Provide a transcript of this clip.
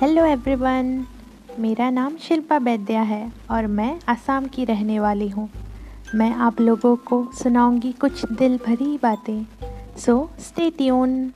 Hello everyone मेरा नाम शिल्पा वैद्या है और मैं असम की रहने वाली हूँ। मैं आप लोगों को सुनाऊँगी कुछ दिल भरी बातें। So stay tune